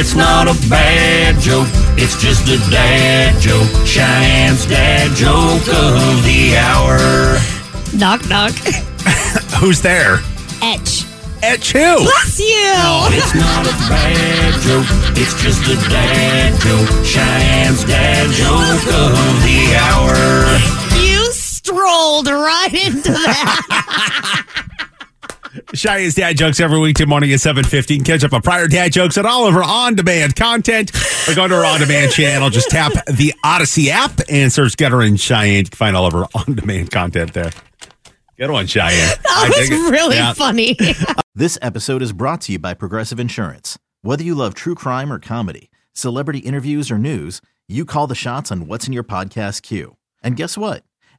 it's not a bad joke. It's just a dad joke. Cheyenne's dad joke of the hour. Knock, knock. Who's there? Etch. Etch who? Bless you. It's not a bad joke. It's just a dad joke. Cheyenne's dad joke of the hour. You strolled right into that. Cheyenne's dad jokes every weekday morning at 7.15. Catch up on prior dad jokes and all of our on-demand content. Or go to our on-demand channel. Just tap the Audacy app and search Getter and Cheyenne. You can find all of our on-demand content there. Good one, Cheyenne. I That was really Yeah. funny. This episode is brought to you by Progressive Insurance. Whether you love true crime or comedy, celebrity interviews or news, you call the shots on what's in your podcast queue. And guess what?